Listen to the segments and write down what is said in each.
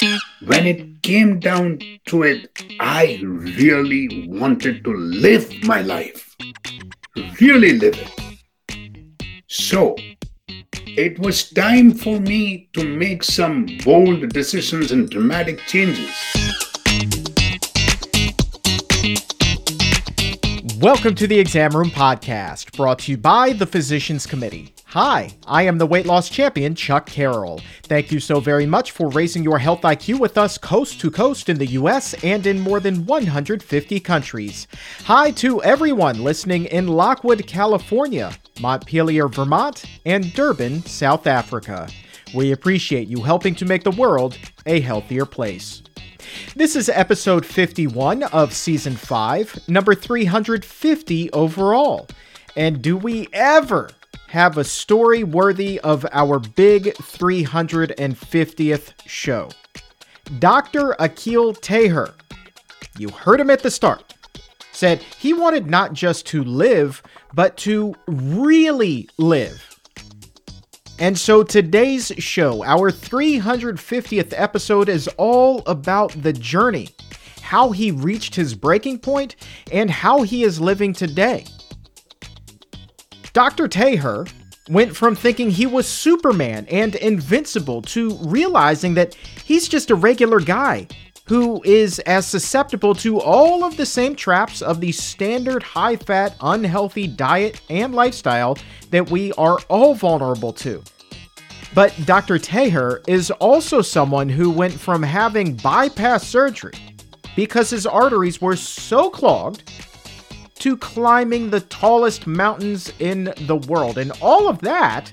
When it came down to it, I really wanted to live my life, really live it. So, it was time for me to make some bold decisions and dramatic changes. Welcome to the Exam Room Podcast, brought to you by the Physicians Committee. Hi, I am the weight loss champion, Chuck Carroll. Thank you so very much for raising your health IQ with us coast to coast in the US and in more than 150 countries. Hi to everyone listening in Lockwood, California, Montpelier, Vermont, and Durban, South Africa. We appreciate you helping to make the world a healthier place. This is episode 51 of season 5, number 350 overall. And do we ever have a story worthy of our big 350th show? Dr. Akil Taher, you heard him at the start, said he wanted not just to live, but to really live. And so today's show, our 350th episode, is all about the journey, how he reached his breaking point, and how he is living today. Dr. Taher went from thinking he was Superman and invincible to realizing that he's just a regular guy who is as susceptible to all of the same traps of the standard high fat, unhealthy diet and lifestyle that we are all vulnerable to. But Dr. Taher is also someone who went from having bypass surgery because his arteries were so clogged to climbing the tallest mountains in the world. And all of that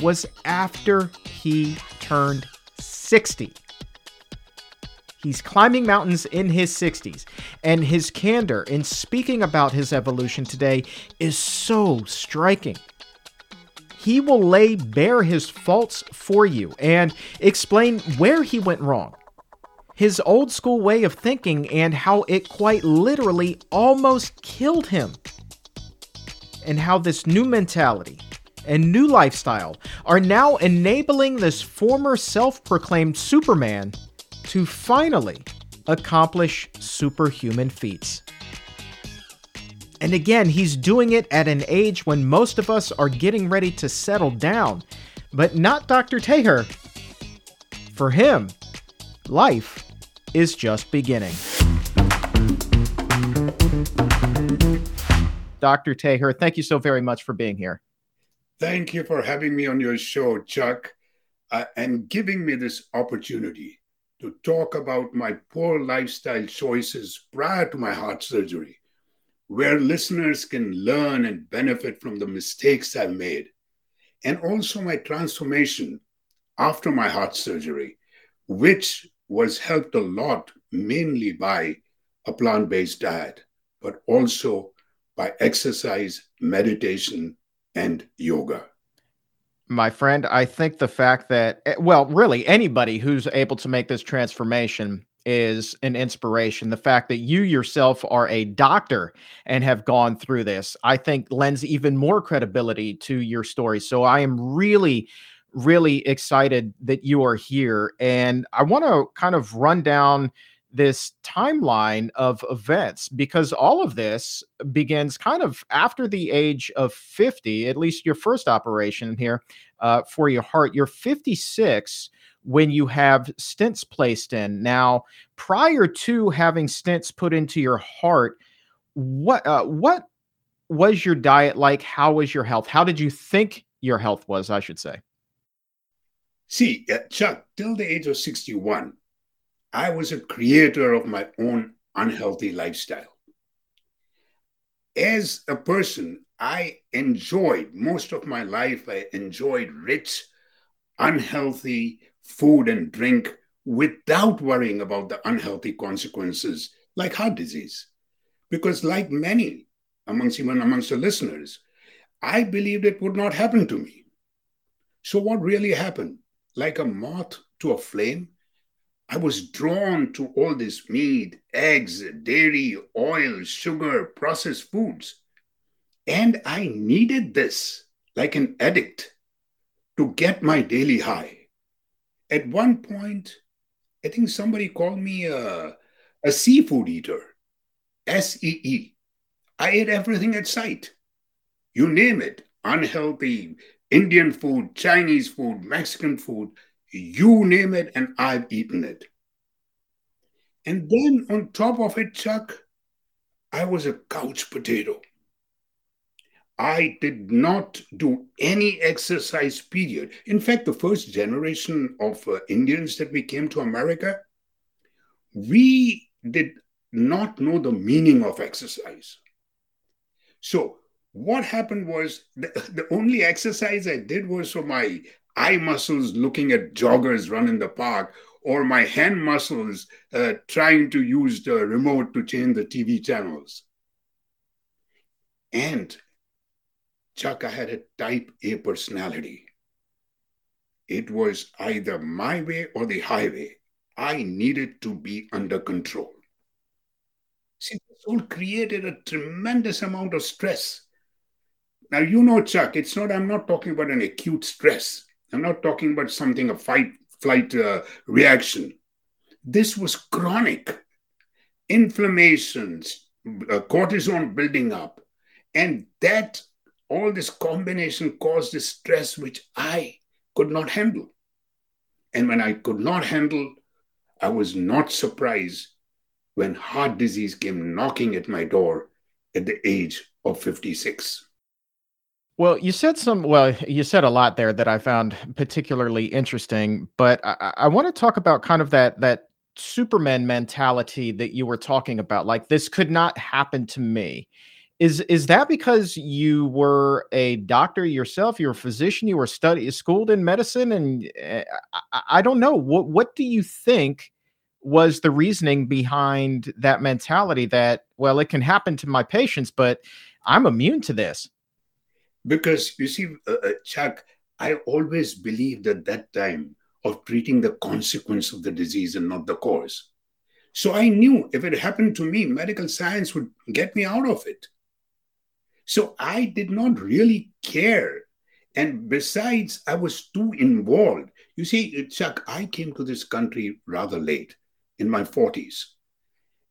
was after he turned 60. He's climbing mountains in his 60s, and his candor in speaking about his evolution today is so striking. He will lay bare his faults for you and explain where he went wrong, his old school way of thinking, and how it quite literally almost killed him, and how this new mentality and new lifestyle are now enabling this former self proclaimed Superman to finally accomplish superhuman feats. And again, he's doing it at an age when most of us are getting ready to settle down. But not Dr. Taher. For him, life is just beginning. Dr. Taher, thank you so very much for being here. Thank you for having me on your show, Chuck, uh, and giving me this opportunity to talk about my poor lifestyle choices prior to my heart surgery, where listeners can learn and benefit from the mistakes I've made, and also my transformation after my heart surgery, which was helped a lot mainly by a plant based diet, but also by exercise, meditation, and yoga. My friend, I think the fact that, well, really anybody who's able to make this transformation is an inspiration. The fact that you yourself are a doctor and have gone through this, I think lends even more credibility to your story. So I am really, really excited that you are here. And I want to kind of run down this timeline of events because all of this begins kind of after the age of 50 at least your first operation here uh, for your heart. You're 56 when you have stents placed in. Now prior to having stents put into your heart what uh, what was your diet like? How was your health? How did you think your health was i should say see uh, chuck till the age of 61 I was a creator of my own unhealthy lifestyle. As a person, I enjoyed most of my life, I enjoyed rich, unhealthy food and drink without worrying about the unhealthy consequences like heart disease. Because, like many amongst even amongst the listeners, I believed it would not happen to me. So, what really happened? Like a moth to a flame, I was drawn to all this meat, eggs, dairy, oil, sugar, processed foods. And I needed this like an addict to get my daily high. At one point, I think somebody called me a, a seafood eater. S E E. I ate everything at sight. You name it unhealthy, Indian food, Chinese food, Mexican food, you name it, and I've eaten it. And then on top of it, Chuck, I was a couch potato. I did not do any exercise period. In fact, the first generation of uh, Indians that we came to America, we did not know the meaning of exercise. So, what happened was the, the only exercise I did was for my eye muscles looking at joggers run in the park or my hand muscles uh, trying to use the remote to change the TV channels. And Chuck, I had a type A personality. It was either my way or the highway. I needed to be under control. See, this all created a tremendous amount of stress. Now, you know, Chuck, it's not, I'm not talking about an acute stress. I'm not talking about something, a fight, flight uh, reaction. This was chronic inflammations, uh, cortisone building up. And that all this combination caused this stress which I could not handle. And when I could not handle, I was not surprised when heart disease came knocking at my door at the age of 56. Well, you said some, well, you said a lot there that I found particularly interesting, but I, I want to talk about kind of that, that Superman mentality that you were talking about. Like, this could not happen to me. Is is that because you were a doctor yourself? You're a physician. You were study schooled in medicine, and uh, I, I don't know what what do you think was the reasoning behind that mentality that well, it can happen to my patients, but I'm immune to this. Because you see, uh, uh Chuck, I always believed at that time of treating the consequence of the disease and not the cause. So I knew if it happened to me, medical science would get me out of it. So I did not really care. And besides, I was too involved. You see, Chuck, I came to this country rather late in my 40s,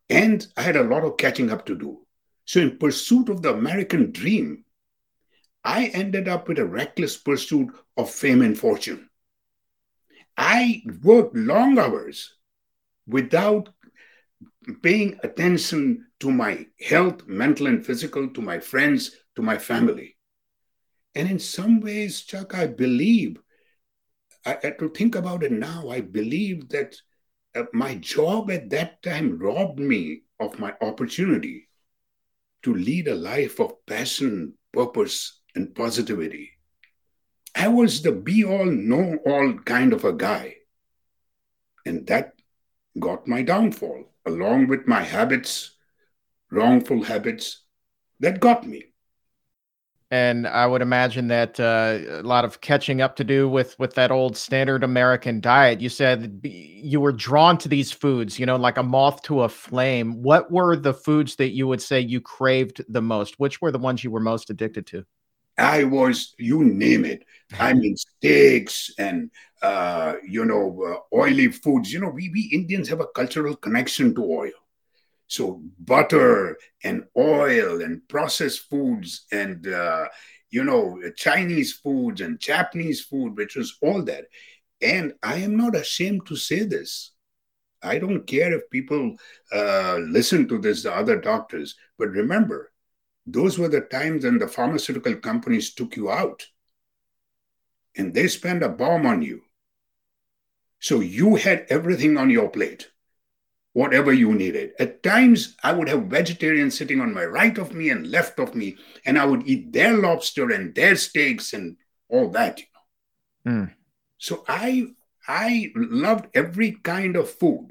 and I had a lot of catching up to do. So, in pursuit of the American dream, I ended up with a reckless pursuit of fame and fortune. I worked long hours without paying attention to my health, mental and physical, to my friends, to my family. And in some ways, Chuck, I believe, I, to think about it now, I believe that uh, my job at that time robbed me of my opportunity to lead a life of passion, purpose, and positivity. I was the be all, know all kind of a guy. And that got my downfall, along with my habits, wrongful habits that got me. And I would imagine that uh, a lot of catching up to do with with that old standard American diet. You said you were drawn to these foods, you know, like a moth to a flame. What were the foods that you would say you craved the most? Which were the ones you were most addicted to? I was, you name it. I mean, steaks and uh, you know, uh, oily foods. You know, we we Indians have a cultural connection to oil. So butter and oil and processed foods and uh, you know Chinese foods and Japanese food, which was all that. And I am not ashamed to say this. I don't care if people uh, listen to this, the other doctors, but remember, those were the times when the pharmaceutical companies took you out and they spent a bomb on you. So you had everything on your plate whatever you needed. At times, I would have vegetarians sitting on my right of me and left of me, and I would eat their lobster and their steaks and all that. You know. Mm. So I I loved every kind of food.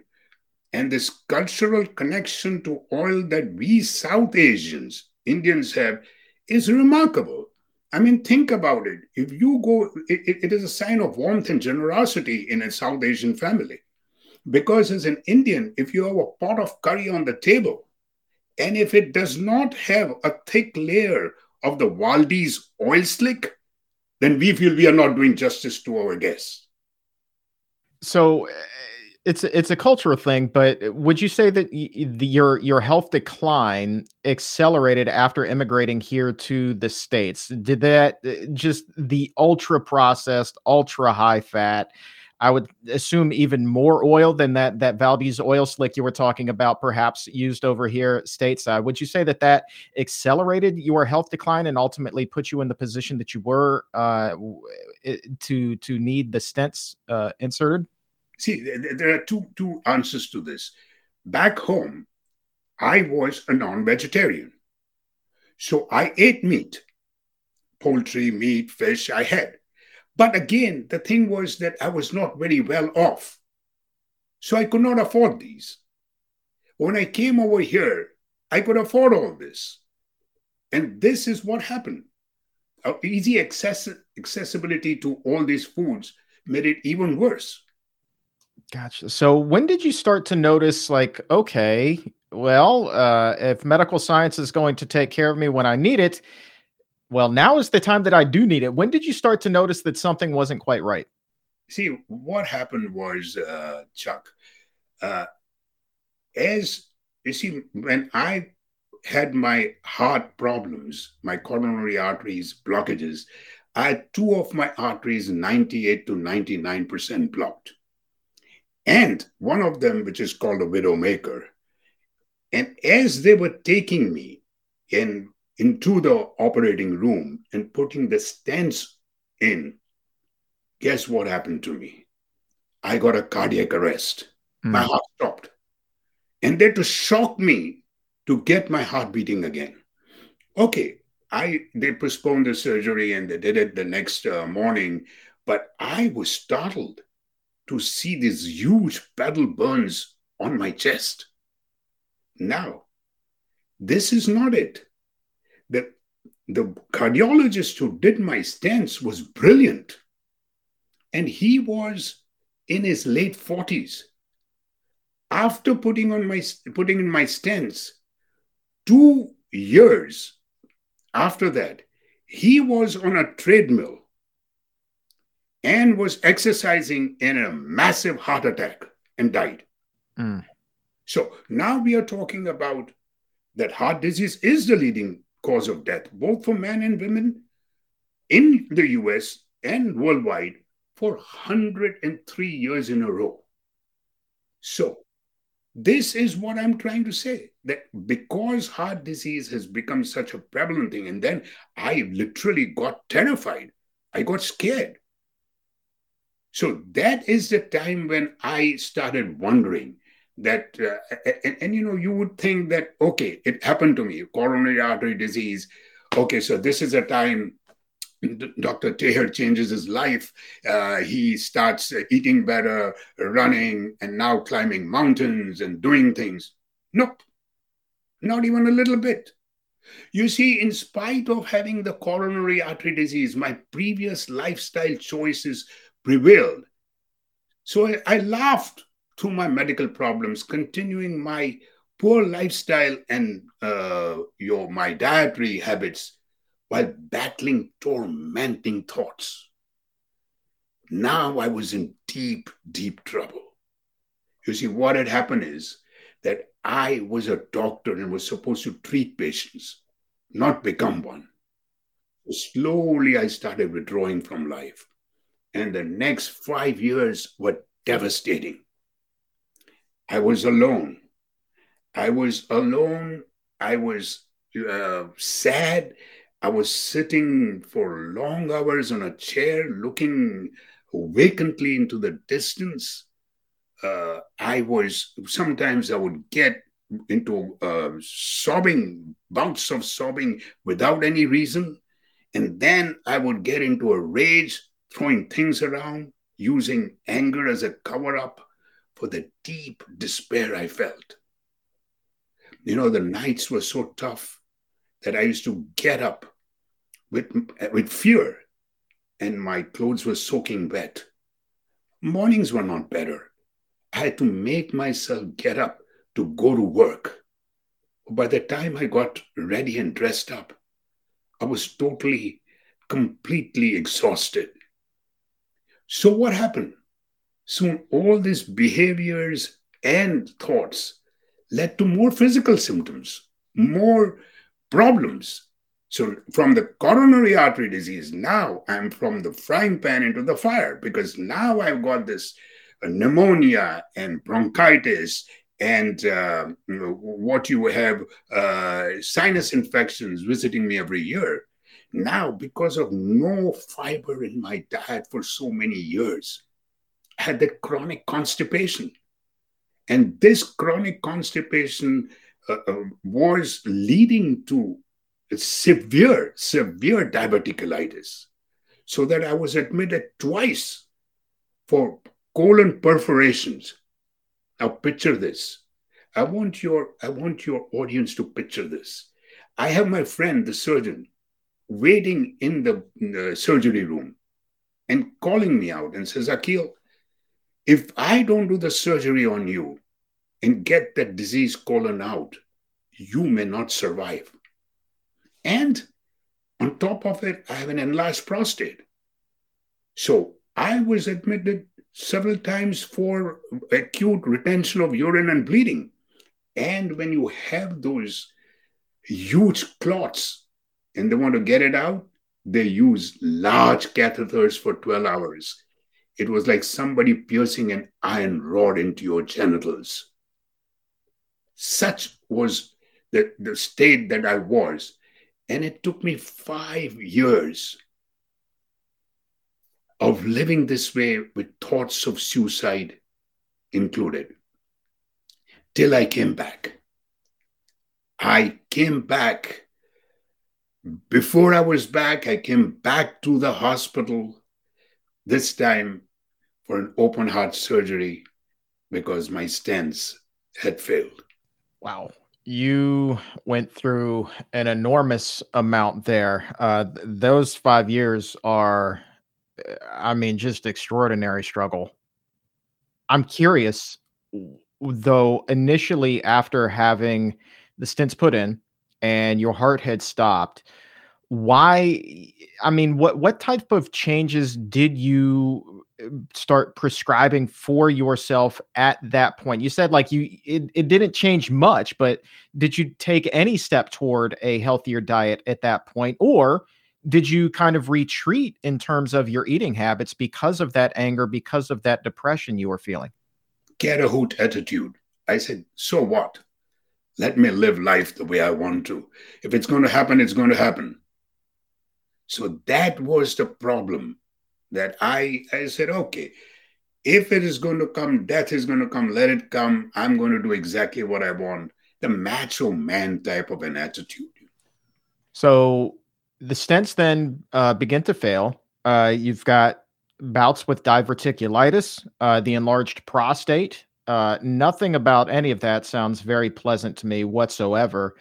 And this cultural connection to oil that we South Asians, Indians have, is remarkable. I mean, think about it. If you go, it, it is a sign of warmth and generosity in a South Asian family. Because as an Indian, if you have a pot of curry on the table, and if it does not have a thick layer of the Valdez oil slick, then we feel we are not doing justice to our guests. So, it's it's a cultural thing, but would you say that y- the, your your health decline accelerated after immigrating here to the states? Did that uh, just the ultra processed, ultra high fat? I would assume even more oil than that that Valdez oil slick you were talking about, perhaps used over here stateside. Would you say that that accelerated your health decline and ultimately put you in the position that you were uh, to to need the stents uh, inserted? See, there are two two answers to this. Back home, I was a non-vegetarian. So I ate meat, poultry, meat, fish, I had. But again, the thing was that I was not very well off. So I could not afford these. When I came over here, I could afford all this. And this is what happened. Easy access- accessibility to all these foods made it even worse. Gotcha. So when did you start to notice, like, okay, well, uh, if medical science is going to take care of me when I need it, well, now is the time that I do need it. When did you start to notice that something wasn't quite right? See, what happened was, uh, Chuck, uh, as you see, when I had my heart problems, my coronary arteries blockages, I had two of my arteries 98 to 99% blocked and one of them, which is called a widowmaker. And as they were taking me in into the operating room and putting the stents in, guess what happened to me? I got a cardiac arrest. Mm. My heart stopped. And they had to shock me to get my heart beating again. Okay, I they postponed the surgery and they did it the next uh, morning, but I was startled to see these huge battle burns on my chest. Now, this is not it. The, the cardiologist who did my stents was brilliant. And he was in his late 40s. After putting on my putting in my stents, two years after that, he was on a treadmill and was exercising in a massive heart attack and died. Mm. So now we are talking about that heart disease is the leading cause of death, both for men and women in the US and worldwide for 103 years in a row. So, this is what I'm trying to say that because heart disease has become such a prevalent thing, and then I literally got terrified, I got scared so that is the time when I started wondering that, uh, and, and, you know, you would think that, okay, it happened to me, coronary artery disease. Okay, so this is a time Dr. Taher changes his life. Uh, he starts eating better, running, and now climbing mountains and doing things. Nope, not even a little bit. You see, in spite of having the coronary artery disease, my previous lifestyle choices prevailed. So I, I laughed through my medical problems, continuing my poor lifestyle and uh, your my dietary habits while battling tormenting thoughts. Now I was in deep, deep trouble. You see, what had happened is that I was a doctor and was supposed to treat patients, not become one. Slowly I started withdrawing from life and the next five years were devastating. I was alone. I was alone. I was uh, sad. I was sitting for long hours on a chair looking vacantly into the distance. Uh, I was sometimes I would get into uh, sobbing, bouts of sobbing without any reason. And then I would get into a rage throwing things around, using anger as a cover up for the deep despair I felt. You know, the nights were so tough that I used to get up with, with fear, and my clothes were soaking wet. Mornings were not better. I had to make myself get up to go to work. By the time I got ready and dressed up, I was totally, completely exhausted. So what happened? Soon, all these behaviors and thoughts led to more physical symptoms, more problems. So, from the coronary artery disease, now I'm from the frying pan into the fire because now I've got this uh, pneumonia and bronchitis and uh, what you have uh, sinus infections visiting me every year. Now, because of no fiber in my diet for so many years, I had that chronic constipation. And this chronic constipation uh, uh, was leading to severe, severe diverticulitis, so that I was admitted twice for colon perforations. Now picture this. I want your I want your audience to picture this. I have my friend, the surgeon, waiting in the, in the surgery room and calling me out and says, Akil, if I don't do the surgery on you and get that disease colon out, you may not survive. And on top of it, I have an enlarged prostate. So I was admitted several times for acute retention of urine and bleeding. And when you have those huge clots and they want to get it out, they use large catheters for 12 hours. It was like somebody piercing an iron rod into your genitals. Such was the, the state that I was. And it took me five years of living this way with thoughts of suicide included till I came back. I came back. Before I was back, I came back to the hospital, this time for an open heart surgery because my stents had failed. Wow. You went through an enormous amount there. Uh, th- those five years are, I mean, just extraordinary struggle. I'm curious, though, initially after having the stents put in and your heart had stopped, why? I mean, what what type of changes did you uh, start prescribing for yourself at that point? You said like you it, it didn't change much, but did you take any step toward a healthier diet at that point or did you kind of retreat in terms of your eating habits because of that anger, because of that depression you were feeling? Get a hoot attitude. I said, so what? Let me live life the way I want to. If it's going to happen, it's going to happen. So that was the problem that I, I said, okay, if it is going to come, death is going to come, let it come. I'm going to do exactly what I want. The macho man type of an attitude. So the stents then uh, begin to fail. Uh, you've got bouts with diverticulitis, uh, the enlarged prostate. Uh, nothing about any of that sounds very pleasant to me whatsoever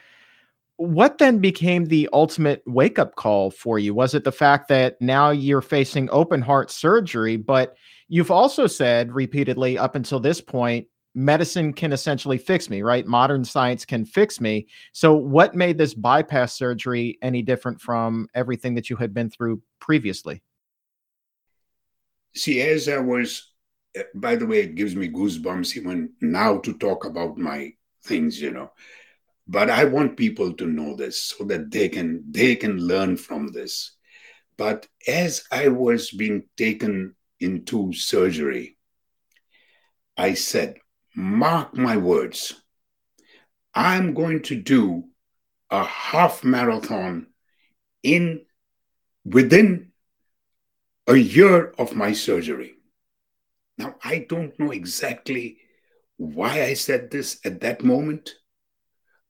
what then became the ultimate wake up call for you? Was it the fact that now you're facing open heart surgery, but you've also said repeatedly up until this point, medicine can essentially fix me, right? Modern science can fix me. So, what made this bypass surgery any different from everything that you had been through previously? See, as I was, by the way, it gives me goosebumps even now to talk about my things, you know. But i want people to know this so that they can they can learn from this. But as i was being taken into surgery i said mark my words i'm going to do a half marathon in within a year of my surgery now i don't know exactly why i said this at that moment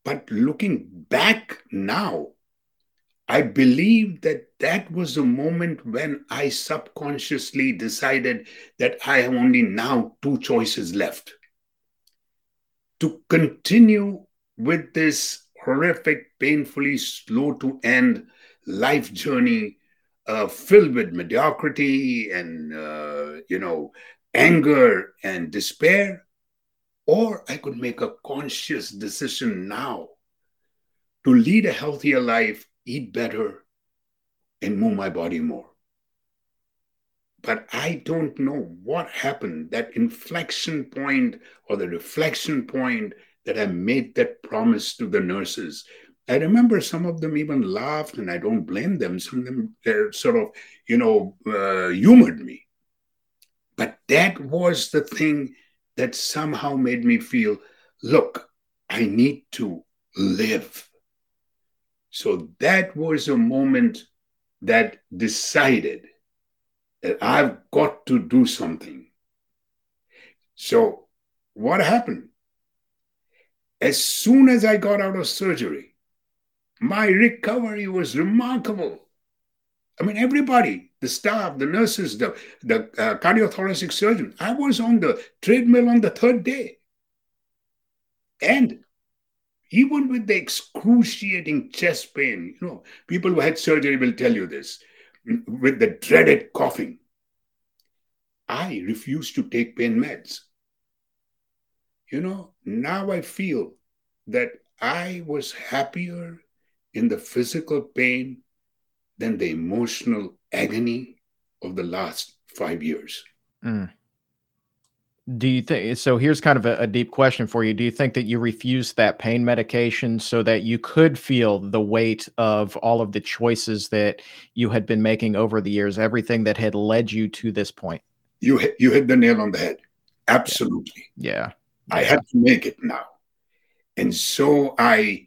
but looking back now, I believe that that was the moment when I subconsciously decided that I have only now two choices left. To continue with this horrific, painfully slow to end life journey uh, filled with mediocrity and, uh, you know, anger and despair, or I could make a conscious decision now to lead a healthier life, eat better, and move my body more. but I don't know what happened, that inflection point or the reflection point that I made that promise to the nurses. I remember some of them even laughed, and I don't blame them. Some of them uh, sort of, you know, uh, humored me. But that was the thing that somehow made me feel look, I need to live. So that was a moment that decided that I've got to do something. So, what happened? As soon as I got out of surgery, my recovery was remarkable. I mean, everybody, the staff, the nurses, the, the uh, cardiothoracic surgeon, I was on the treadmill on the third day. And even with the excruciating chest pain, you know, people who had surgery will tell you this with the dreaded coughing. I refused to take pain meds. You know, now I feel that I was happier in the physical pain than the emotional agony of the last five years. Mm. Do you think so? Here's kind of a, a, deep question for you. Do you think that you refused that pain medication so that you could feel the weight of all of the choices that you had been making over the years, everything that had led you to this point? You hit, you hit the nail on the head. Absolutely. Yeah. yeah. I had to make it now, and so I,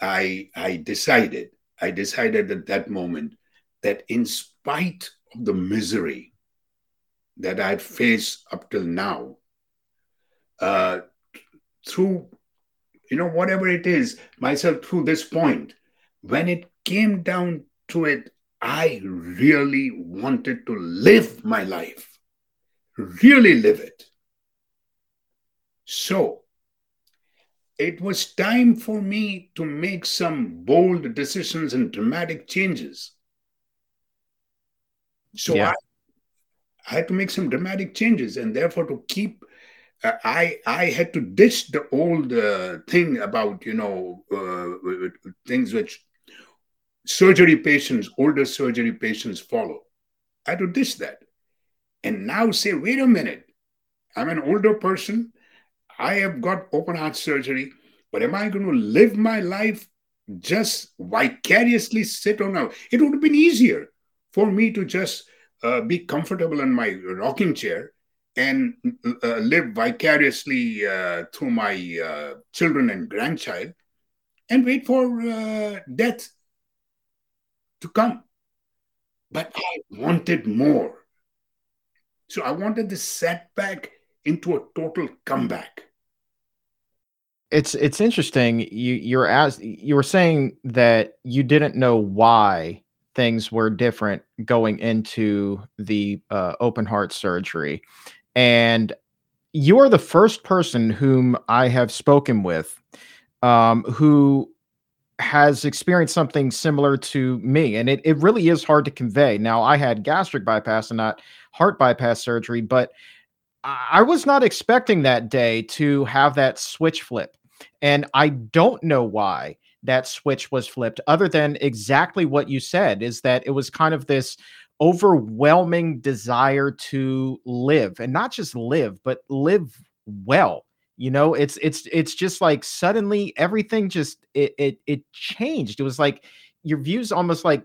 I, I decided. I decided at that moment that in spite of the misery that I'd faced up till now, uh, through, you know, whatever it is, myself through this point, when it came down to it, I really wanted to live my life, really live it. So it was time for me to make some bold decisions and dramatic changes. So yeah. I, I had to make some dramatic changes, and therefore to keep uh, I I had to ditch the old uh, thing about you know uh, things which surgery patients, older surgery patients follow. I had to ditch that, and now say, wait a minute, I'm an older person. I have got open heart surgery, but am I going to live my life just vicariously sit on a? It would have been easier for me to just uh, be comfortable in my rocking chair and uh, live vicariously uh, through my uh, children and grandchild and wait for uh, death to come. But I wanted more. So I wanted this setback into a total comeback. It's it's interesting. You you're as you were saying that you didn't know why things were different going into the uh, open heart surgery. And you're the first person whom I have spoken with um, who has experienced something similar to me. And it, it really is hard to convey. Now, I had gastric bypass and not heart bypass surgery, but I was not expecting that day to have that switch flip. And I don't know why that switch was flipped other than exactly what you said is that it was kind of this overwhelming desire to live and not just live but live well you know? It's it's it's just like suddenly everything just it it, it changed. It was like your views almost like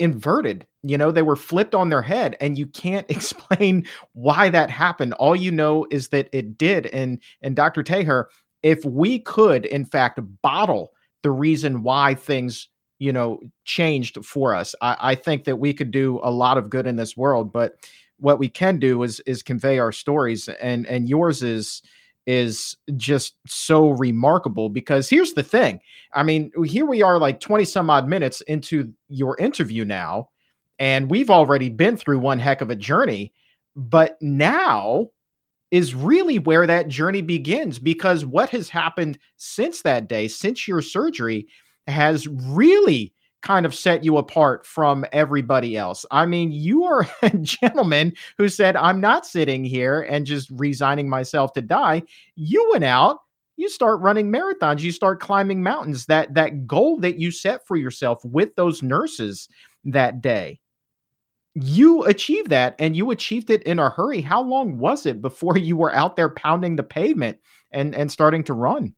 inverted you know? They were flipped on their head and you can't explain why that happened. All you know is that it did and and dr Taher if we could in fact bottle the reason why things you know changed for us. I, I think that we could do a lot of good in this world but what we can do is is convey our stories and and yours is is just so remarkable because here's the thing. I mean here we are like 20 some odd minutes into your interview now and we've already been through one heck of a journey but now is really where that journey begins because what has happened since that day, since your surgery, has really kind of set you apart from everybody else. I mean, you are a gentleman who said, I'm not sitting here and just resigning myself to die. You went out, you start running marathons, you start climbing mountains. That that goal that you set for yourself with those nurses that day. You achieved that and you achieved it in a hurry. How long was it before you were out there pounding the pavement and, and starting to run?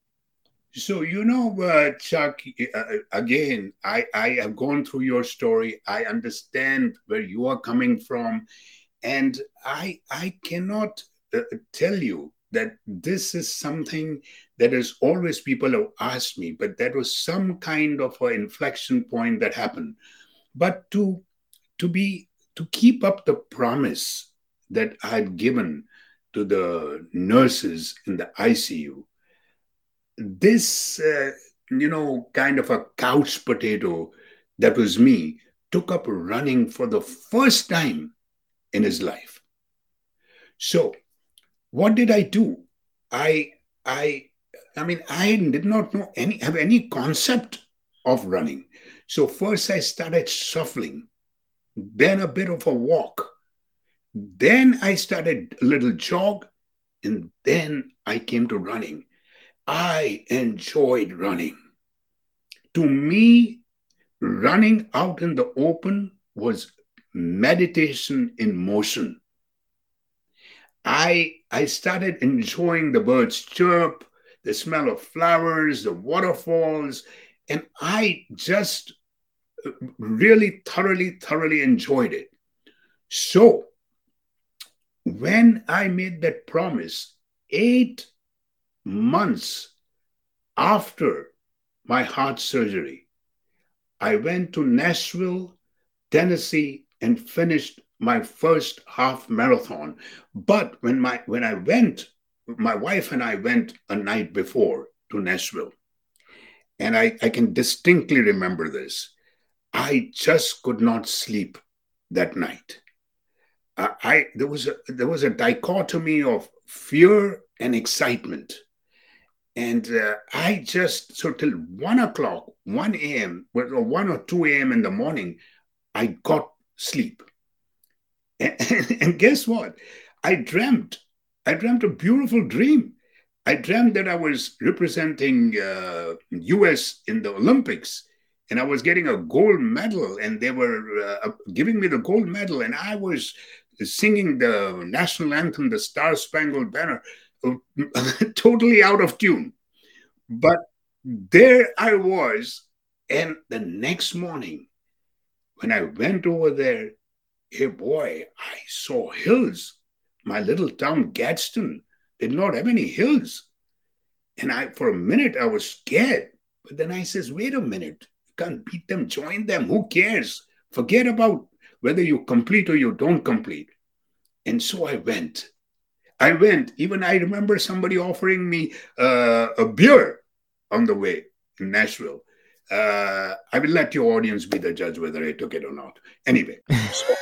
So, you know, uh, Chuck, uh, again, I, I have gone through your story. I understand where you are coming from. And I, I cannot uh, tell you that this is something that is always people have asked me, but that was some kind of an inflection point that happened. But to, to be, to keep up the promise that I had given to the nurses in the ICU, this, uh, you know, kind of a couch potato that was me took up running for the first time in his life. So, what did I do? I, I, I mean, I did not know any have any concept of running. So first I started shuffling, then a bit of a walk, then I started a little jog, and then I came to running. I enjoyed running. To me, running out in the open was meditation in motion. I, I started enjoying the birds chirp, the smell of flowers, the waterfalls, and I just really thoroughly, thoroughly enjoyed it. So, when I made that promise, eight months after my heart surgery, I went to Nashville, Tennessee, and finished my first half marathon. But when my when I went, my wife and I went a night before to Nashville. And I, I can distinctly remember this. I just could not sleep that night. I, I there was a there was a dichotomy of fear and excitement. And uh, I just, so till one o'clock, 1 a.m., or 1 or 2 a.m. in the morning, I got sleep. And, and, guess what? I dreamt, I dreamt a beautiful dream. I dreamt that I was representing uh, US in the Olympics and I was getting a gold medal and they were uh, giving me the gold medal and I was singing the national anthem, the Star Spangled Banner. totally out of tune. But there I was. And the next morning, when I went over there, hey boy, I saw hills. My little town, Gadsden, did not have any hills. And I, for a minute, I was scared. But then I says, wait a minute, you can't beat them, join them. Who cares? Forget about whether you complete or you don't complete. And so I went. I went. Even I remember somebody offering me uh, a beer on the way in Nashville. Uh, I will let your audience be the judge whether I took it or not. Anyway, so,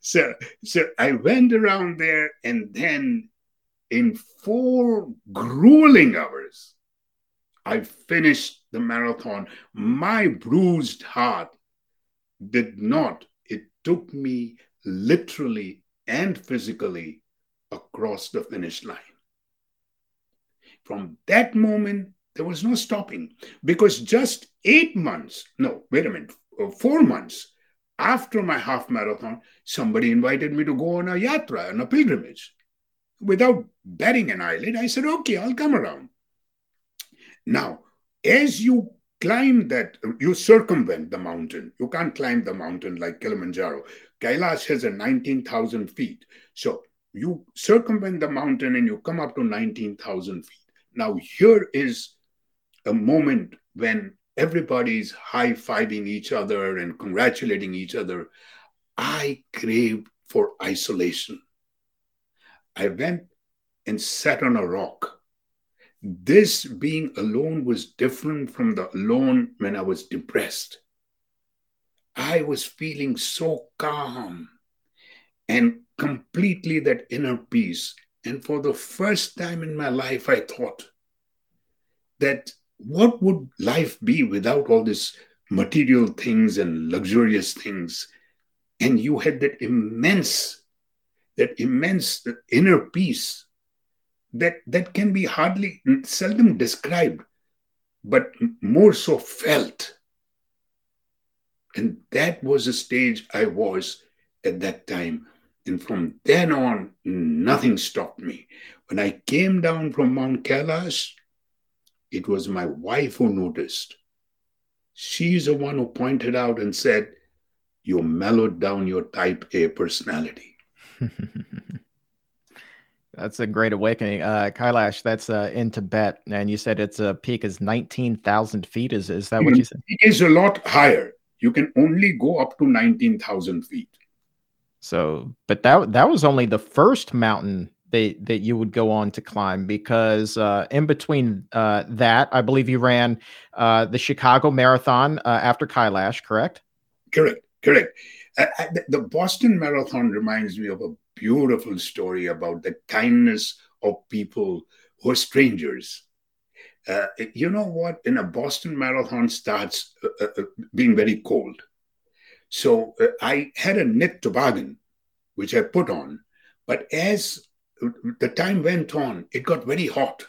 so, so I went around there, and then in four grueling hours, I finished the marathon. My bruised heart did not. It took me literally and physically across the finish line. From that moment, there was no stopping because just eight months, no, wait a minute, uh, four months after my half marathon, somebody invited me to go on a yatra, on a pilgrimage. Without batting an eyelid, I said, okay, I'll come around. Now, as you climb that, you circumvent the mountain. You can't climb the mountain like Kilimanjaro. Kailash has a 19,000 feet. So you circumvent the mountain and you come up to 19,000 feet. Now, here is a moment when everybody's high fiving each other and congratulating each other. I craved for isolation. I went and sat on a rock. This being alone was different from the alone when I was depressed. I was feeling so calm and completely that inner peace. And for the first time in my life, I thought that what would life be without all these material things and luxurious things? And you had that immense, that immense inner peace that, that can be hardly, seldom described, but more so felt And that was the stage I was at that time. And from then on, nothing stopped me. When I came down from Mount Kailash, it was my wife who noticed. She's the one who pointed out and said, You mellowed down your type A personality. That's a great awakening. Uh, Kailash, that's uh, in Tibet. And you said its uh, peak is 19,000 feet. Is, is that what you said? It is a lot higher. You can only go up to 19,000 feet. So, but that that was only the first mountain that that you would go on to climb because uh, in between uh, that, I believe you ran uh, the Chicago Marathon uh, after Kailash, correct? Correct, correct. the Boston Marathon reminds me of a beautiful story about the kindness of people who are strangers. Uh, you know what? In a Boston Marathon starts uh, uh, being very cold. So uh, I had a knit toboggan, which I put on. But as the time went on, it got very hot.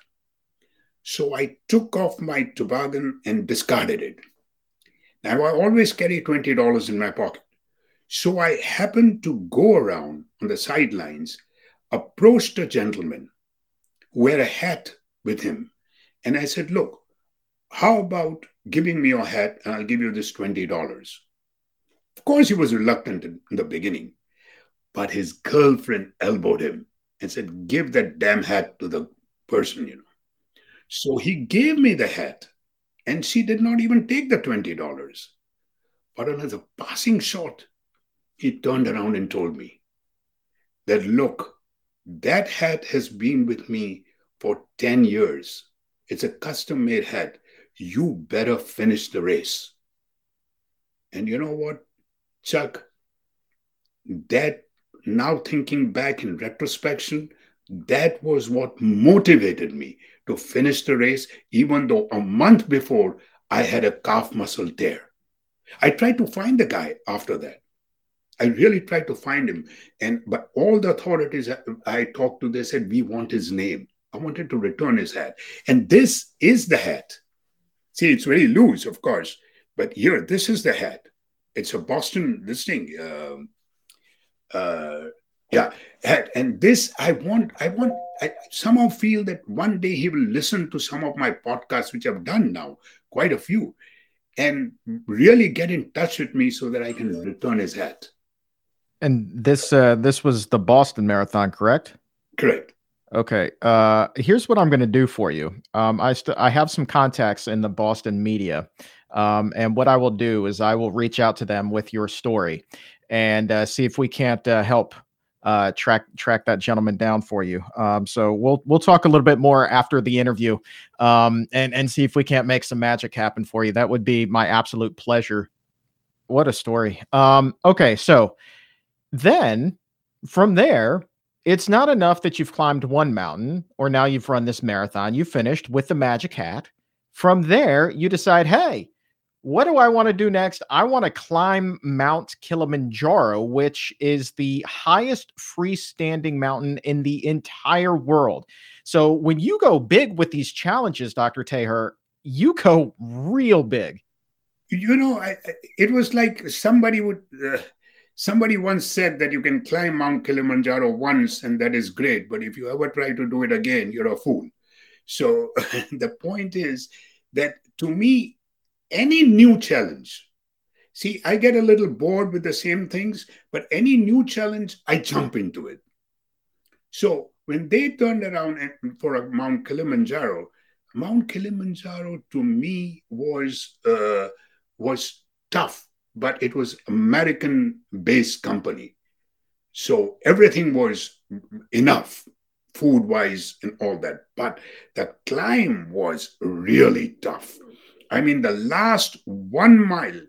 So I took off my toboggan and discarded it. Now I always carry $20 in my pocket. So I happened to go around on the sidelines, approached a gentleman wore a hat with him. And I said, Look, how about giving me your hat and I'll give you this $20? Of course, he was reluctant in the beginning, but his girlfriend elbowed him and said, Give that damn hat to the person, you know. So he gave me the hat, and she did not even take the $20. But on a passing shot, he turned around and told me that, Look, that hat has been with me for 10 years. It's a custom made hat. You better finish the race. And you know what, Chuck? That now thinking back in retrospection, that was what motivated me to finish the race, even though a month before I had a calf muscle tear. I tried to find the guy after that. I really tried to find him. And but all the authorities I talked to, they said, we want his name. I wanted to return his hat. And this is the hat. See, it's very loose, of course, but here, this is the hat. It's a Boston, this thing, um, uh, yeah, hat. And this, I want, I want, I somehow feel that one day he will listen to some of my podcasts, which I've done now, quite a few, and really get in touch with me so that I can return his hat. And this, uh, this was the Boston Marathon, correct? Correct. Okay. Uh, here's what I'm going to do for you. Um, I st- I have some contacts in the Boston media, um, and what I will do is I will reach out to them with your story and uh, see if we can't uh, help uh, track track that gentleman down for you. Um, so we'll we'll talk a little bit more after the interview, um, and and see if we can't make some magic happen for you. That would be my absolute pleasure. What a story. Um, okay, so then from there it's not enough that you've climbed one mountain or now you've run this marathon. You finished with the magic hat. From there, you decide, hey, what do I want to do next? I want to climb Mount Kilimanjaro, which is the highest freestanding mountain in the entire world. So when you go big with these challenges, Dr. Taher, you go real big. You know, I, it was like somebody would. Uh, Somebody once said that you can climb Mount Kilimanjaro once and that is great, but if you ever try to do it again, you're a fool. So the point is that to me, any new challenge, see, I get a little bored with the same things, but any new challenge, I jump into it. So when they turned around for Mount Kilimanjaro, Mount Kilimanjaro to me was uh, was tough but it was American based company. So everything was enough food wise and all that. But the climb was really tough. I mean, the last one mile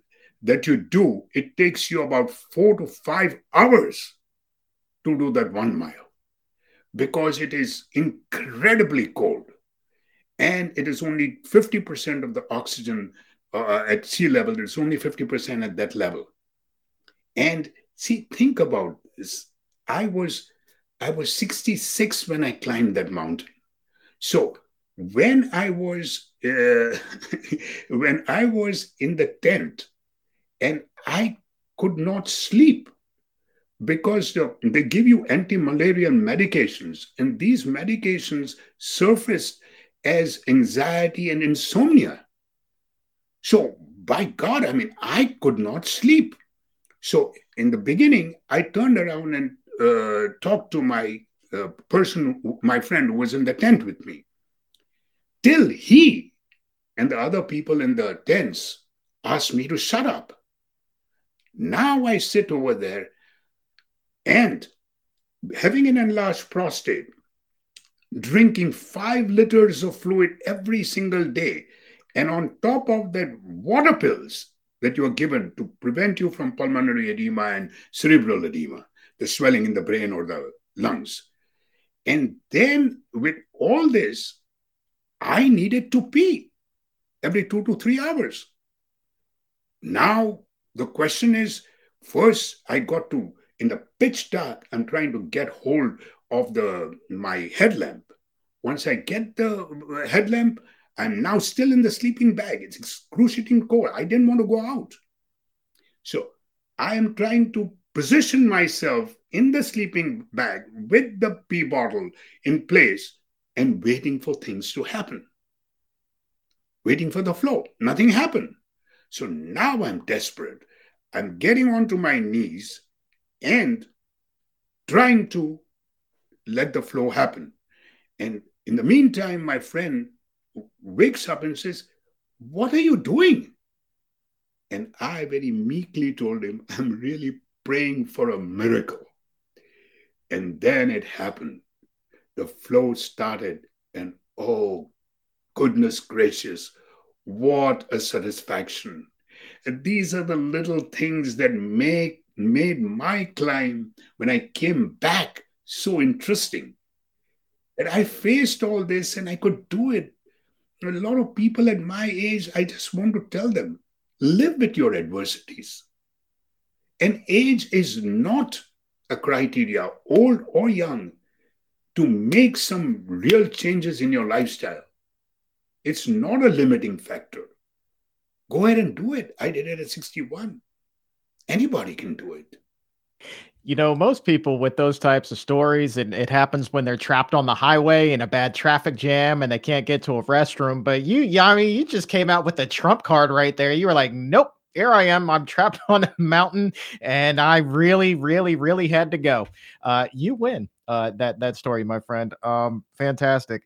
that you do, it takes you about four to five hours to do that one mile because it is incredibly cold and it is only 50% of the oxygen uh, at sea level, there's only 50% at that level. And see, think about this. I was I was 66 when I climbed that mountain. So when I was uh, when I was in the tent, and I could not sleep because they give you anti-malarial medications and these medications surfaced as anxiety and insomnia so by god i mean i could not sleep. So in the beginning i turned around and uh, talked to my uh, person my friend who was in the tent with me. Till he and the other people in the tents asked me to shut up. Now i sit over there and having an enlarged prostate, drinking five liters of fluid every single day, and on top of that, water pills that you are given to prevent you from pulmonary edema and cerebral edema, the swelling in the brain or the lungs. And then with all this, I needed to pee every two to three hours. Now the question is first, I got to in the pitch dark, I'm trying to get hold of the my headlamp. Once I get the uh, headlamp, I'm now still in the sleeping bag. It's excruciating cold. I didn't want to go out. So I am trying to position myself in the sleeping bag with the pee bottle in place and waiting for things to happen. Waiting for the flow. Nothing happened. So now I'm desperate. I'm getting onto my knees and trying to let the flow happen. And in the meantime, my friend wakes up and says, What are you doing? And I very meekly told him, I'm really praying for a miracle. And then it happened. The flow started, and oh, goodness gracious, what a satisfaction. And these are the little things that make made my climb when I came back so interesting. That I faced all this and I could do it. A lot of people at my age, I just want to tell them live with your adversities. And age is not a criteria, old or young, to make some real changes in your lifestyle. It's not a limiting factor. Go ahead and do it. I did it at 61. Anybody can do it. You know, most people with those types of stories, and it happens when they're trapped on the highway in a bad traffic jam and they can't get to a restroom. But you, Yami, you just came out with the trump card right there. You were like, nope, here I am. I'm trapped on a mountain, and I really, really, really had to go. Uh, you win uh, that that story, my friend. Um, fantastic.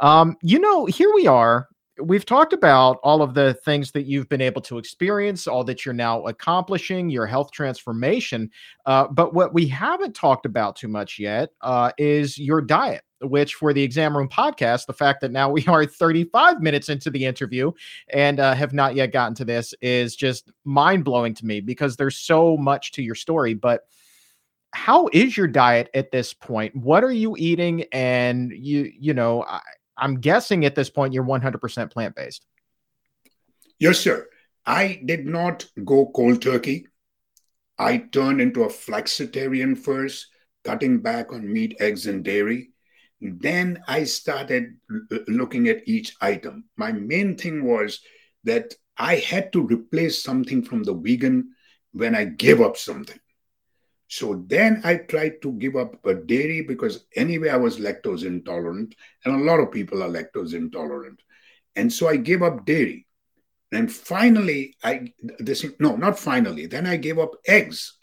Um, you know, here we are we've talked about all of the things that you've been able to experience, all that you're now accomplishing, your health transformation. Uh, but what we haven't talked about too much yet uh, is your diet. Which, for the exam room podcast, the fact that now we are 35 minutes into the interview and uh, have not yet gotten to this is just mind blowing to me because there's so much to your story. But how is your diet at this point? What are you eating? And you, you know, I, I'm guessing at this point you're 100% plant based. Yes, sir. I did not go cold turkey. I turned into a flexitarian first, cutting back on meat, eggs, and dairy. Then I started looking at each item. My main thing was that I had to replace something from the vegan when I gave up something. So then I tried to give up a dairy because anyway I was lactose intolerant, and a lot of people are lactose intolerant. And so I gave up dairy. And finally, I this no, not finally. Then I gave up eggs.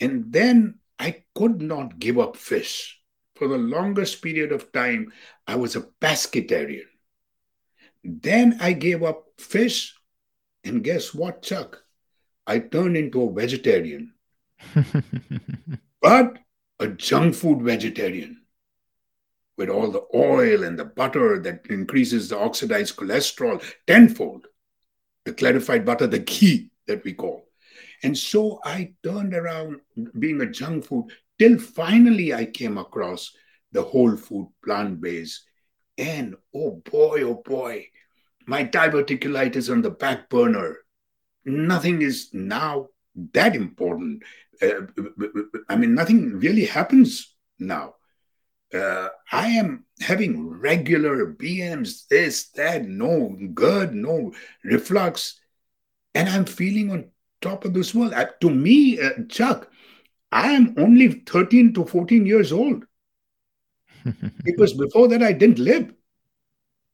And then I could not give up fish. For the longest period of time, I was a pescatarian. Then I gave up fish, and guess what, Chuck? I turned into a vegetarian but a junk food vegetarian with all the oil and the butter that increases the oxidized cholesterol tenfold, the clarified butter, the ghee that we call. And so I turned around being a junk food till finally I came across the whole food plant based. And oh boy, oh boy, my diverticulitis on the back burner. Nothing is now that important. Uh, I mean, nothing really happens now. Uh, I am having regular BMs, this, that, no GERD, no reflux, and I'm feeling on top of this world. Uh, to me, uh, Chuck, I am only 13 to 14 years old. because before that, I didn't live.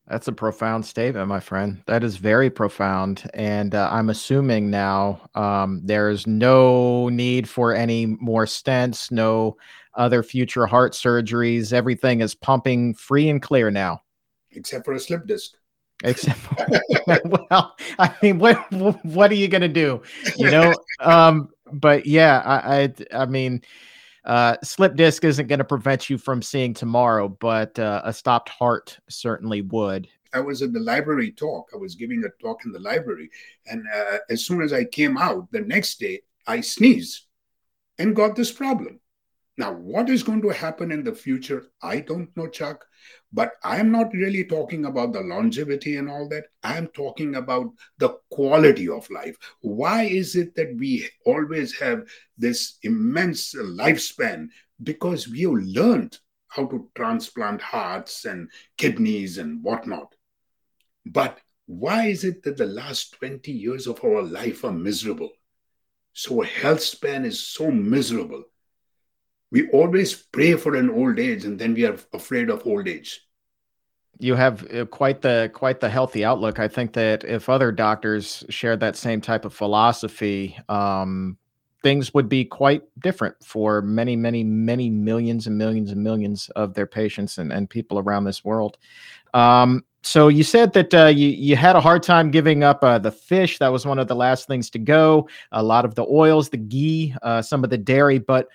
That's a profound statement, my friend. That is very profound. And uh, I'm assuming now um, there's no need for any more stents, no other future heart surgeries. Everything is pumping free and clear now. Except for a slip disc. Except, well, I mean, what what are you gonna do? You know, um, but yeah, I, I, I mean, uh, slip disc isn't going to prevent you from seeing tomorrow, but uh, a stopped heart certainly would. I was at the library talk. I was giving a talk in the library. And uh, as soon as I came out the next day, I sneezed and got this problem. Now, what is going to happen in the future? I don't know, Chuck, but I'm not really talking about the longevity and all that. I'm talking about the quality of life. Why is it that we always have this immense lifespan? Because we have learned how to transplant hearts and kidneys and whatnot. But why is it that the last 20 years of our life are miserable? So, a health span is so miserable we always pray for an old age and then we are afraid of old age you have uh, quite the quite the healthy outlook i think that if other doctors shared that same type of philosophy um, things would be quite different for many many many millions and millions and millions of their patients and, and people around this world um, so you said that uh, you you had a hard time giving up uh, the fish. That was one of the last things to go. A lot of the oils, the ghee, uh, some of the dairy, but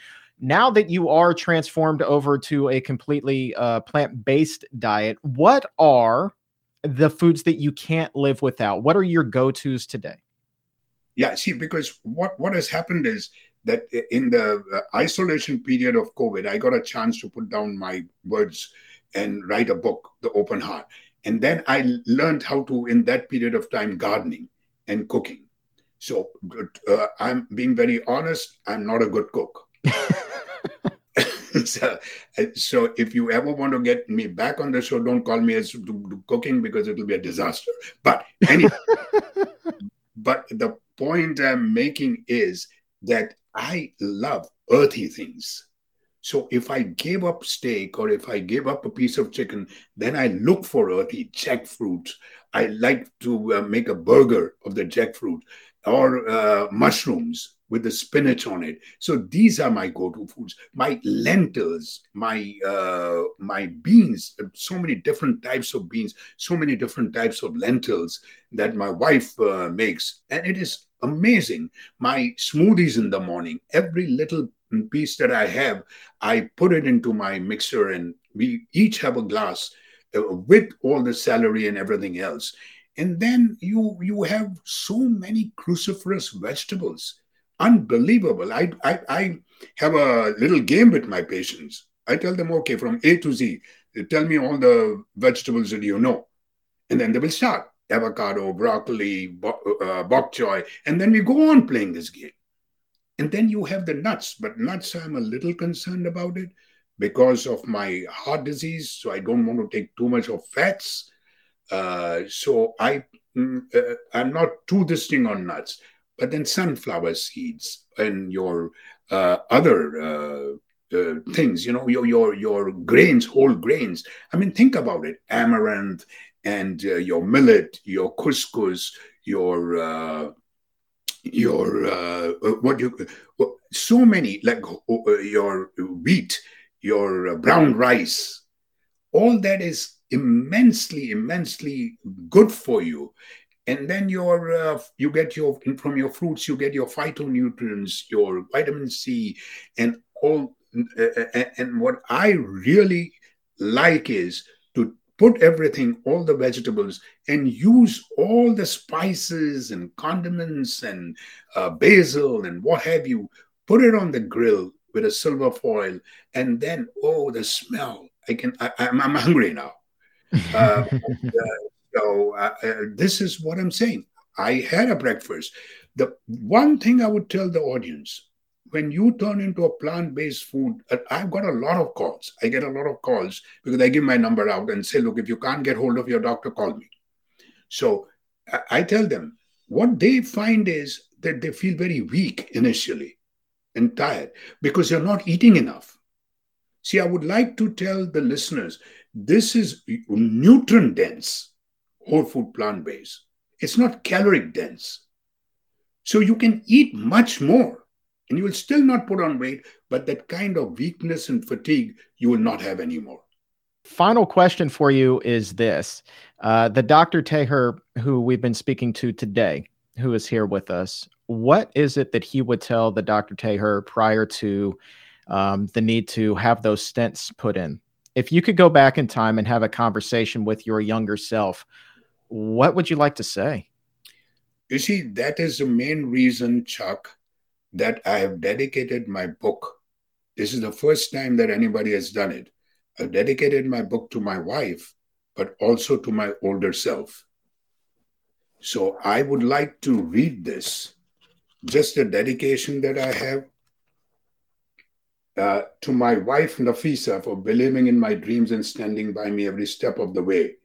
now that you are transformed over to a completely uh, plant-based diet what are the foods that you can't live without? What are your go-to's today? Yeah see because what what has happened is that in the uh, isolation period of covid i got a chance to put down my words and write a book the open heart. And then i learned how to in that period of time gardening and cooking. So uh, i'm being very honest i'm not a good cook so, uh, so if you ever want to get me back on the show, don't call me as to, to cooking because it will be a disaster. But anyway, but the point I'm making is that I love earthy things. So if I gave up steak or if I gave up a piece of chicken, then I look for earthy jackfruit. I like to uh, make a burger of the jackfruit or uh, mushrooms with the spinach on it. So these are my go-to foods. My lentils, my uh, my beans, so many different types of beans, so many different types of lentils that my wife uh, makes, and it is amazing. My smoothies in the morning, every little piece that I have, I put it into my mixer, and we each have a glass uh, with all the celery and everything else. And then you you have so many cruciferous vegetables unbelievable. I, I, I have a little game with my patients. I tell them, okay, from A to Z, tell me all the vegetables that you know. And then they will start avocado, broccoli, bok, uh, bok choy. And then we go on playing this game. And then you have the nuts, but nuts, I'm a little concerned about it because of my heart disease. So I don't want to take too much of fats. Uh, so I, mm, uh, I'm not too distinct on nuts but then sunflower seeds and your uh, other uh, uh, things, you know, your your your grains, whole grains. I mean, think about it: amaranth and uh, your millet, your couscous, your uh, your uh, what you so many like your wheat, your brown rice. All that is immensely, immensely good for you and then your uh, you get your from your fruits you get your phytonutrients your vitamin c and all uh, uh, uh, and what i really like is to put everything all the vegetables and use all the spices and condiments and uh, basil and what have you put it on the grill with a silver foil and then oh the smell. I can I, am hungry now. Uh, so uh, uh, this is what I'm saying. I had a breakfast. The one thing I would tell the audience when you turn into a plant-based food, uh, I've got a lot of calls. I get a lot of calls because I give my number out and say, look, if you can't get hold of your doctor, call me. So I tell them what they find is that they feel very weak initially and tired because you're not eating enough. See, I would like to tell the listeners this is nutrient dense whole food plant based. It's not caloric dense. So you can eat much more and you will still not put on weight, but that kind of weakness and fatigue you will not have anymore. Final question for you is this uh, the Dr. Taher, who we've been speaking to today, who is here with us, what is it that he would tell the Dr. Taher prior to um, the need to have those stents put in? If you could go back in time and have a conversation with your younger self, what would you like to say? You see, that is the main reason, Chuck, that I have dedicated my book. This is the first time that anybody has done it. I've dedicated my book to my wife, but also to my older self. So I would like to read this, just the dedication that I have uh, to my wife Nafisa for believing in my dreams and standing by me every step of the way,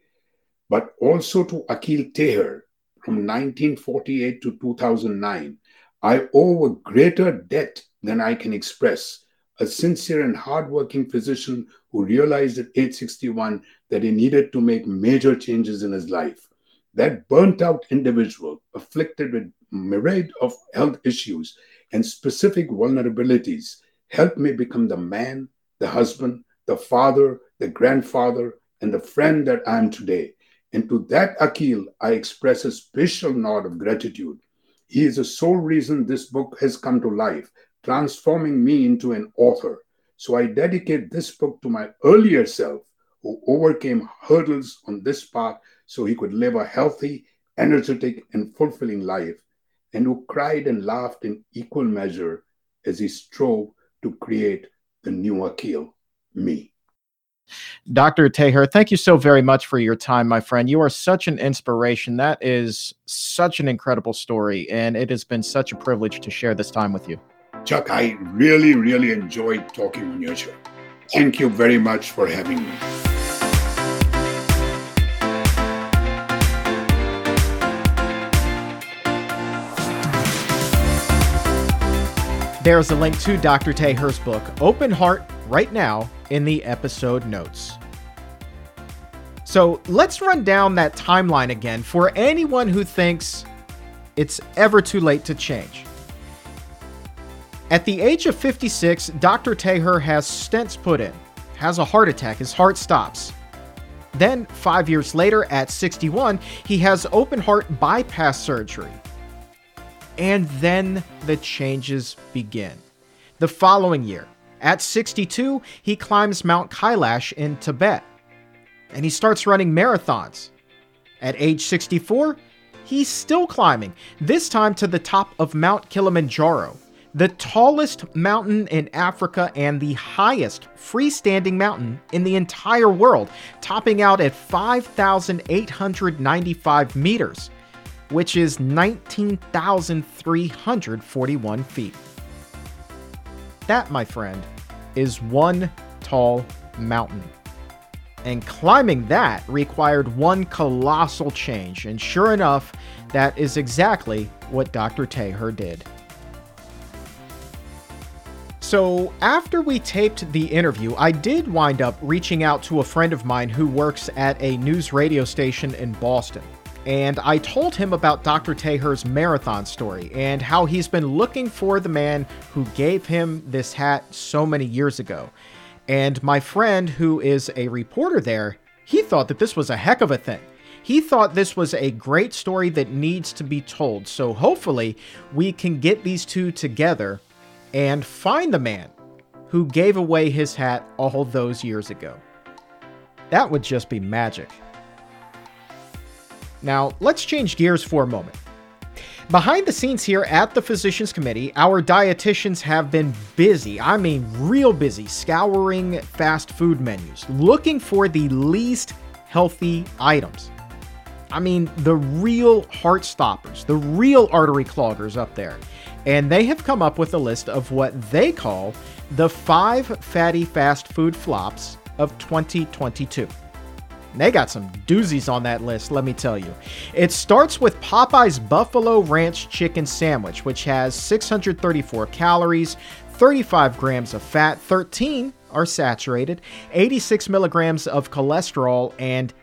but also to Akil Taher from hmm. 1948 to 2009. I owe a greater debt than I can express. A sincere and hardworking physician who realized at age 61 that he needed to make major changes in his life. That burnt out individual, afflicted with myriad of health issues and specific vulnerabilities, helped me become the man, the husband, the father, the grandfather, and the friend that I am today. And to that Akil, I express a special nod of gratitude. He is the sole reason this book has come to life, transforming me into an author. So I dedicate this book to my earlier self who overcame hurdles on this path so he could live a healthy, energetic, and fulfilling life, and who cried and laughed in equal measure as he strove to create the new Akil, me. Dr. Taher, thank you so very much for your time, my friend. You are such an inspiration. That is such an incredible story, and it has been such a privilege to share this time with you. Chuck, I really, really enjoyed talking on your show. Thank you very much for having me. There's a link to Dr. Taher's book, Open Heart, right now in the episode notes. So let's run down that timeline again for anyone who thinks it's ever too late to change. At the age of 56, Dr. Taher has stents put in, has a heart attack, his heart stops. Then, five years later, at 61, he has open heart bypass surgery. And then the changes begin. The following year, at 62, he climbs Mount Kailash in Tibet and he starts running marathons. At age 64, he's still climbing, this time to the top of Mount Kilimanjaro, the tallest mountain in Africa and the highest freestanding mountain in the entire world, topping out at 5,895 meters, which is 19,341 feet. That, my friend, is one tall mountain. And climbing that required one colossal change, and sure enough, that is exactly what Dr. Taher did. So, after we taped the interview, I did wind up reaching out to a friend of mine who works at a news radio station in Boston. And I told him about Dr. Taher's marathon story and how he's been looking for the man who gave him this hat so many years ago. And my friend, who is a reporter there, he thought that this was a heck of a thing. He thought this was a great story that needs to be told. So hopefully, we can get these two together and find the man who gave away his hat all those years ago. That would just be magic. Now, let's change gears for a moment. Behind the scenes here at the Physicians Committee, our dietitians have been busy, I mean, real busy, scouring fast food menus, looking for the least healthy items. I mean, the real heart stoppers, the real artery cloggers up there. And they have come up with a list of what they call the five fatty fast food flops of 2022. They got some doozies on that list, let me tell you. It starts with Popeye's Buffalo Ranch Chicken Sandwich, which has 634 calories, 35 grams of fat, 13 are saturated, 86 milligrams of cholesterol, and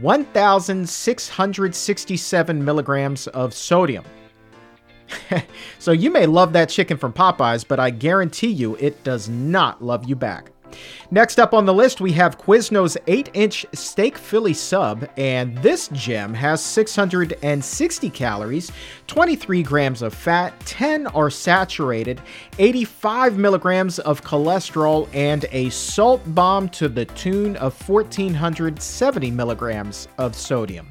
1,667 milligrams of sodium. so you may love that chicken from Popeyes, but I guarantee you it does not love you back. Next up on the list, we have Quiznos 8 inch steak Philly sub, and this gem has 660 calories, 23 grams of fat, 10 are saturated, 85 milligrams of cholesterol, and a salt bomb to the tune of 1470 milligrams of sodium.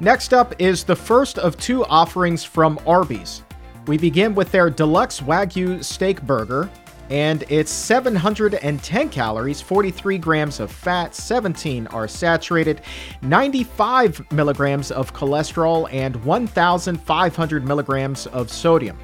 Next up is the first of two offerings from Arby's. We begin with their deluxe Wagyu steak burger, and it's 710 calories, 43 grams of fat, 17 are saturated, 95 milligrams of cholesterol, and 1,500 milligrams of sodium.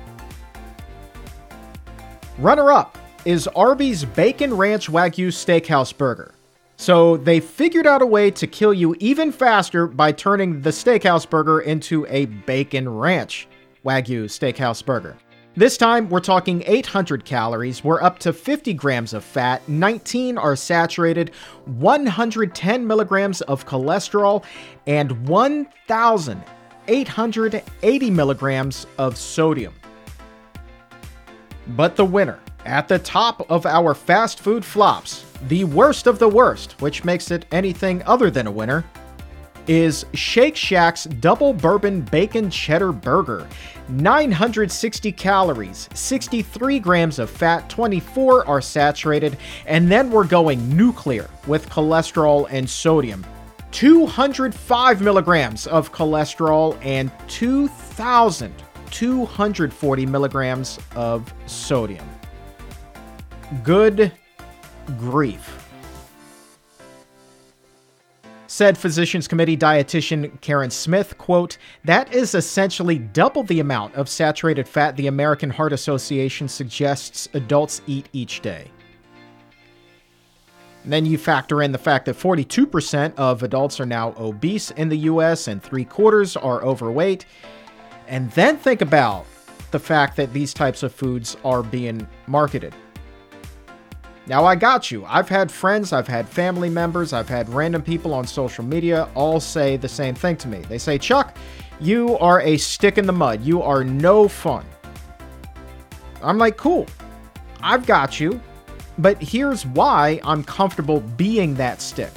Runner up is Arby's Bacon Ranch Wagyu Steakhouse Burger. So they figured out a way to kill you even faster by turning the steakhouse burger into a bacon ranch Wagyu steakhouse burger. This time, we're talking 800 calories, we're up to 50 grams of fat, 19 are saturated, 110 milligrams of cholesterol, and 1,880 milligrams of sodium. But the winner, at the top of our fast food flops, the worst of the worst, which makes it anything other than a winner, is Shake Shack's Double Bourbon Bacon Cheddar Burger. 960 calories, 63 grams of fat, 24 are saturated, and then we're going nuclear with cholesterol and sodium. 205 milligrams of cholesterol and 2,240 milligrams of sodium. Good grief. Said Physicians Committee dietitian Karen Smith, quote, that is essentially double the amount of saturated fat the American Heart Association suggests adults eat each day. And then you factor in the fact that 42% of adults are now obese in the US and three quarters are overweight. And then think about the fact that these types of foods are being marketed. Now, I got you. I've had friends, I've had family members, I've had random people on social media all say the same thing to me. They say, Chuck, you are a stick in the mud. You are no fun. I'm like, cool. I've got you. But here's why I'm comfortable being that stick.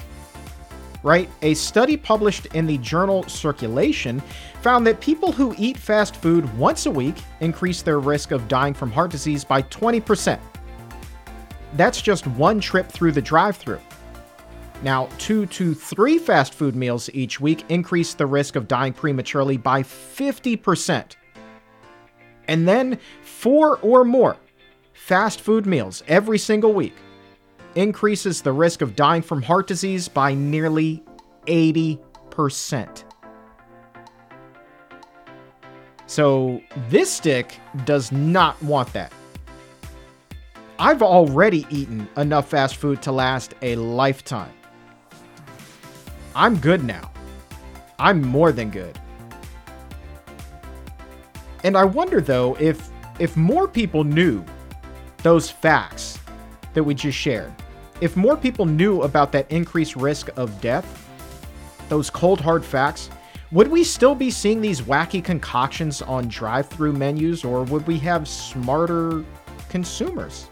Right? A study published in the journal Circulation found that people who eat fast food once a week increase their risk of dying from heart disease by 20% that's just one trip through the drive through. Now, two to three fast food meals each week increase the risk of dying prematurely by 50%. And then four or more fast food meals every single week increases the risk of dying from heart disease by nearly 80%. So, this stick does not want that. I've already eaten enough fast food to last a lifetime. I'm good now. I'm more than good. And I wonder though if if more people knew those facts that we just shared, if more people knew about that increased risk of death, those cold hard facts, would we still be seeing these wacky concoctions on drive-through menus or would we have smarter consumers?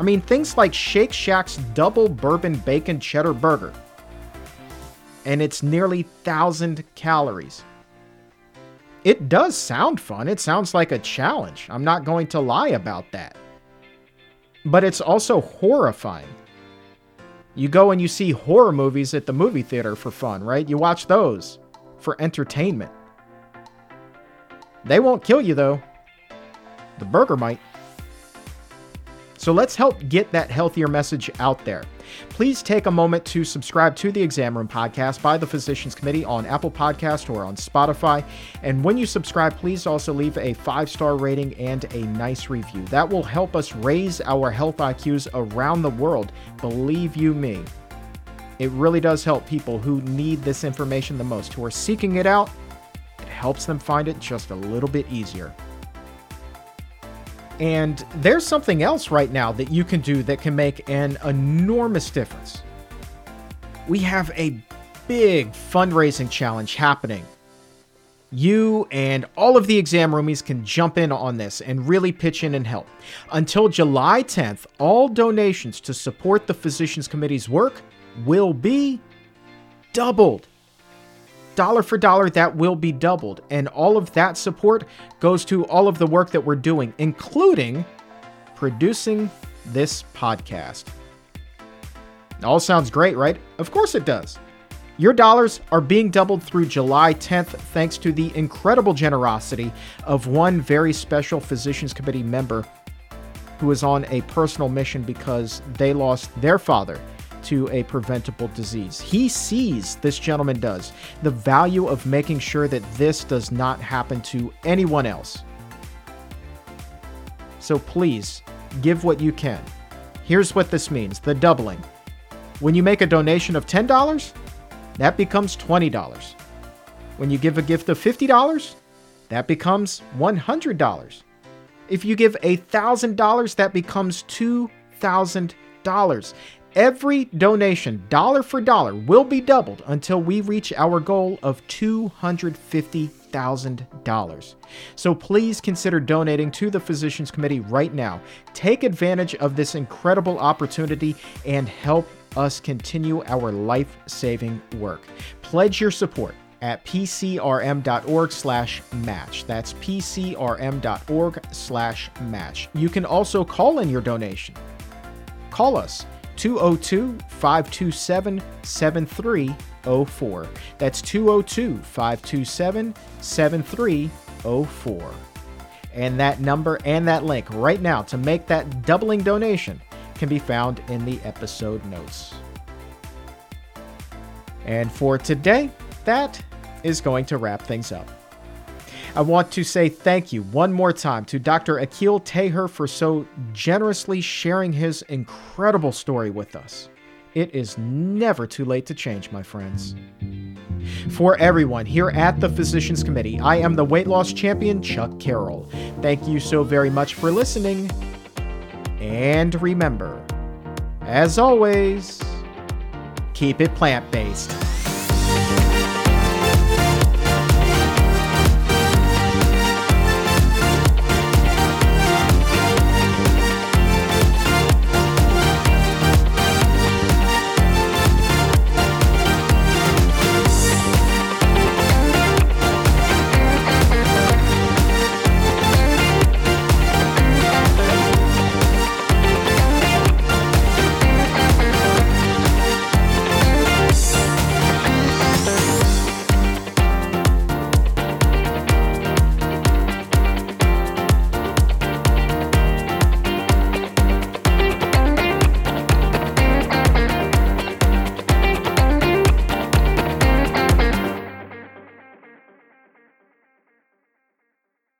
I mean, things like Shake Shack's double bourbon bacon cheddar burger. And it's nearly 1,000 calories. It does sound fun. It sounds like a challenge. I'm not going to lie about that. But it's also horrifying. You go and you see horror movies at the movie theater for fun, right? You watch those for entertainment. They won't kill you, though. The burger might. So let's help get that healthier message out there. Please take a moment to subscribe to the Exam Room podcast by the Physicians Committee on Apple Podcast or on Spotify. And when you subscribe, please also leave a five star rating and a nice review. That will help us raise our health IQs around the world. Believe you me. It really does help people who need this information the most, who are seeking it out. It helps them find it just a little bit easier. And there's something else right now that you can do that can make an enormous difference. We have a big fundraising challenge happening. You and all of the exam roomies can jump in on this and really pitch in and help. Until July 10th, all donations to support the Physicians Committee's work will be doubled. Dollar for dollar, that will be doubled. And all of that support goes to all of the work that we're doing, including producing this podcast. All sounds great, right? Of course it does. Your dollars are being doubled through July 10th thanks to the incredible generosity of one very special Physicians Committee member who is on a personal mission because they lost their father to a preventable disease. He sees, this gentleman does, the value of making sure that this does not happen to anyone else. So please, give what you can. Here's what this means the doubling. When you make a donation of $10, that becomes $20. When you give a gift of $50, that becomes $100. If you give $1,000, that becomes $2,000. Every donation, dollar for dollar, will be doubled until we reach our goal of $250,000. So please consider donating to the Physicians Committee right now. Take advantage of this incredible opportunity and help us continue our life-saving work. Pledge your support at pcrm.org slash match. That's pcrm.org slash match. You can also call in your donation. Call us 202 527 7304. That's 202 527 7304. And that number and that link right now to make that doubling donation can be found in the episode notes. And for today, that is going to wrap things up. I want to say thank you one more time to Dr. Akil Taher for so generously sharing his incredible story with us. It is never too late to change, my friends. For everyone here at the Physicians Committee, I am the weight loss champion, Chuck Carroll. Thank you so very much for listening. And remember, as always, keep it plant based.